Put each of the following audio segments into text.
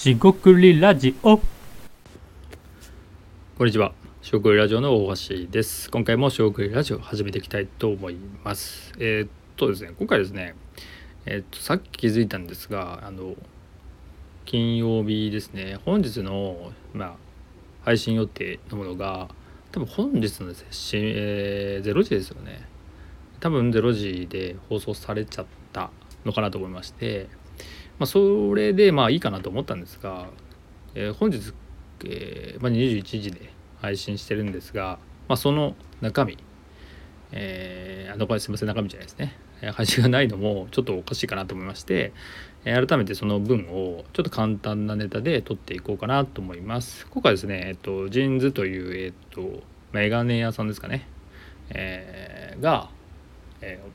しごくりラジオこんにちは。しごくりラジオの大橋です。今回もしごくりラジオ始めていきたいと思います。えーっとですね、今回ですね、えーっと、さっき気づいたんですが、あの、金曜日ですね、本日の、まあ、配信予定のものが、多分本日のですね、しえー0時ですよね。多分0時で放送されちゃったのかなと思いまして、まあ、それでまあいいかなと思ったんですが、えー本日えーまあ、21時で配信してるんですが、まあ、その中身、えー、あのこれすみません中身じゃないですね、配信がないのもちょっとおかしいかなと思いまして、え改めてその分をちょっと簡単なネタで撮っていこうかなと思います。今回ですね、えっと、ジーンズという、えっと、メガネ屋さんですかね、えーが、えー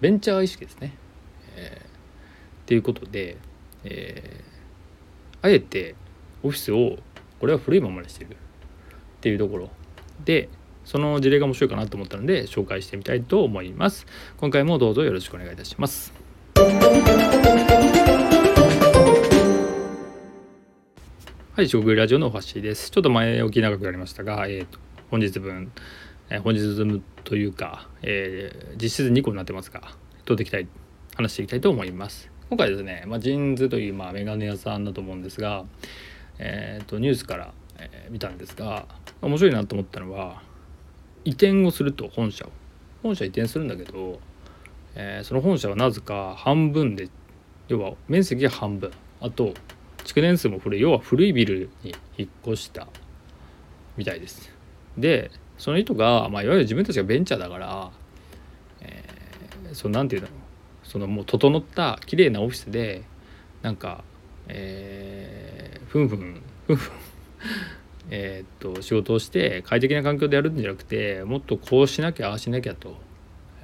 ベンチャー意識ですね、えーっていうことで、えーあえてオフィスをこれは古いままにしてるっていうところでその事例が面白いかなと思ったので紹介してみたいと思います今回もどうぞよろしくお願いいたしますはい、食食ラジオのお橋です。ちょっと前置き長くなりましたが、えーと本日分、えー本日分というか、えー実質2個になってますが、取っていきたい、話していきたいと思います。今回ですね、まあ、ジーンズという、まあ、メガネ屋さんだと思うんですが、えー、とニュースから、え見たんですが面白いなと思ったのは移転をすると本社を本社移転するんだけど、えーその本社はなぜか半分で要は面積が半分。あと築年数も古い要は古いビルに引っ越したみたいです。でその人が、まあ、いわゆる自分たちがベンチャーだから、えー、そのなんていうんだろうそのもう整った綺麗なオフィスでなんかえーふんふんふんふん えっと仕事をして快適な環境でやるんじゃなくてもっとこうしなきゃああしなきゃと、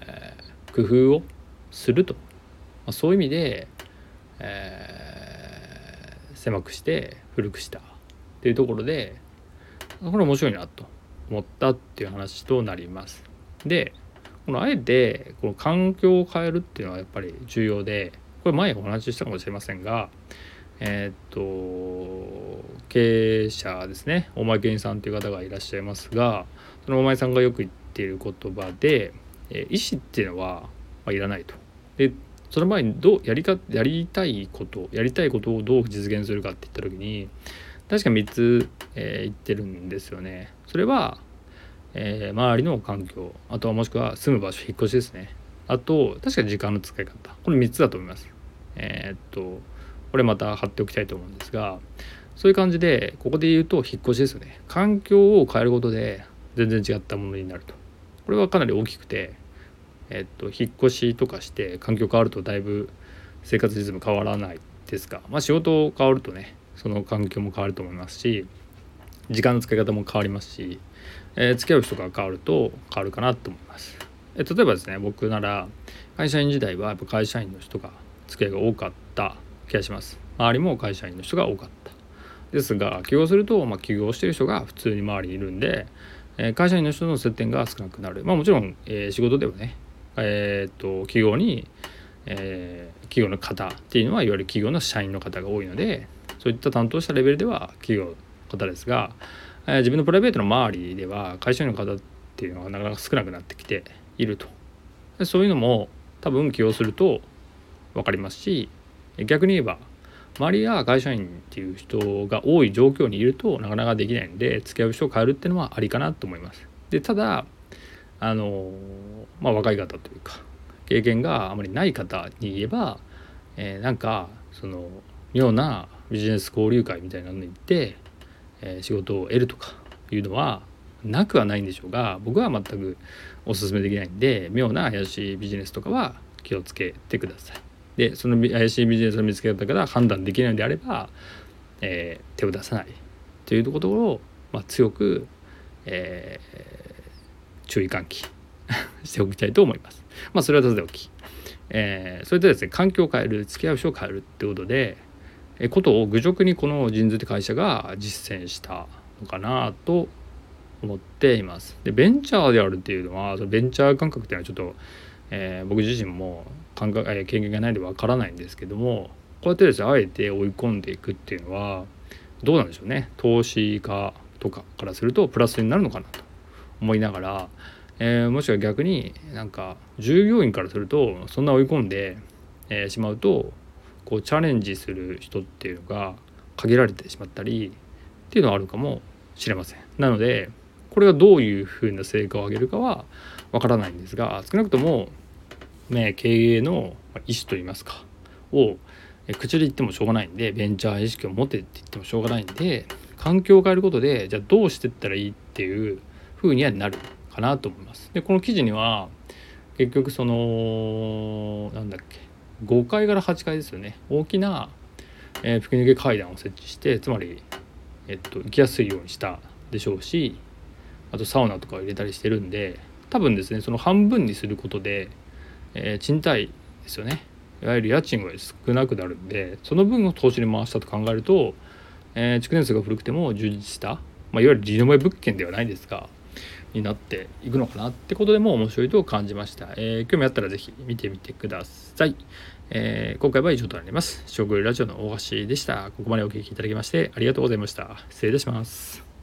えー工夫をすると、まあ、そういう意味で、えー狭くして古くしたっていうところでこれ面白いなと思ったっていう話となります。でこのあえてこの環境を変えるっていうのはやっぱり重要でこれ前お話ししたかもしれませんがえっと経営者ですね大前健さんという方がいらっしゃいますがその大前さんがよく言っている言葉で、え意思っていうのは、まあ、いらないと。でその前にどうやりかやりたいことやりたいことをどう実現するかって言った時に確か3つ、えー言ってるんですよね。それは、えー周りの環境あとはもしくは住む場所引っ越しですね。あと確か時間の使い方これ3つだと思います。えーっとこれまた貼っておきたいと思うんですがそういう感じでここで言うと引っ越しですよね環境を変えることで全然違ったものになるとこれはかなり大きくてえっと引っ越しとかして環境変わるとだいぶ生活リズム変わらないですがまあ仕事変わるとねその環境も変わると思いますし時間の使い方も変わりますし、えー付き合う人が変わると変わるかなと思います。え例えばですね僕なら会社員時代はやっぱ会社員の人が付き合いが多かった気がします。周りも会社員の人が多かった。ですが起業すると、まあ、起業してる人が普通に周りにいるんで、えー会社員の人の接点が少なくなる。まあもちろん、えー仕事ではねえーっと企業に、えー企業の方っていうのはいわゆる企業の社員の方が多いのでそういった担当したレベルでは企業方ですが、えー自分のプライベートの周りでは会社員の方っていうのがなかなか少なくなってきているとでそういうのも多分起業すると分かりますし逆に言えば周りが会社員っていう人が多い状況にいるとなかなかできないんで付き合う人を変えるっていうのはありかなと思います。でただあのまあ若い方というか経験があまりない方に言えば、えーなんかその妙なビジネス交流会みたいなのに行って、え仕事を得るとかいうのはなくはないんでしょうが僕は全くお勧めできないんで妙な怪しいビジネスとかは気をつけてください。でその怪しいビジネスを見つけたから判断できないのであれば、えー手を出さないというところを、まあ、強く、えー注意喚起 しておきたいと思います。まあそれはさておき、えーそれとですね環境を変える付き合う人を変えるってことで、ことを愚直にこの人図って会社が実践したのかなと思っています。でベンチャーであるっていうのはそのベンチャー感覚っていうのはちょっと、えー僕自身も感覚、えー経験がないのでわからないんですけどもこうやってですねあえて追い込んでいくっていうのはどうなんでしょうね投資家とかからするとプラスになるのかなと思いながら、えー、もしくは逆になんか従業員からするとそんな追い込んで、えー、しまうとこうチャレンジする人っていうのが限られてしまったりっていうのはあるかもしれません。なのでこれがどういうふうな成果を上げるかはわからないんですが少なくとも、ね、経営の意思といいますかを口で言ってもしょうがないんでベンチャー意識を持てって言ってもしょうがないんで環境を変えることでじゃあどうしてったらいいっていうふうにはなるかなと思います。でこの記事には結局そのなんだっけ5階から8階ですよね。大きな、えー、吹き抜け階段を設置してつまり、えっと、行きやすいようにしたでしょうしあとサウナとかを入れたりしてるんで多分ですねその半分にすることで、えー、賃貸ですよね。いわゆる家賃が少なくなるんでその分を投資に回したと考えると、えー、築年数が古くても充実した、まあ、いわゆるリノベ物件ではないですがになっていくのかなってことでも面白いと感じました。えー、興味あったら是非見てみてください。えー、今回は以上となります。食ラジオの大橋でした。ここまでお聴きいただきましてありがとうございました。失礼いたします。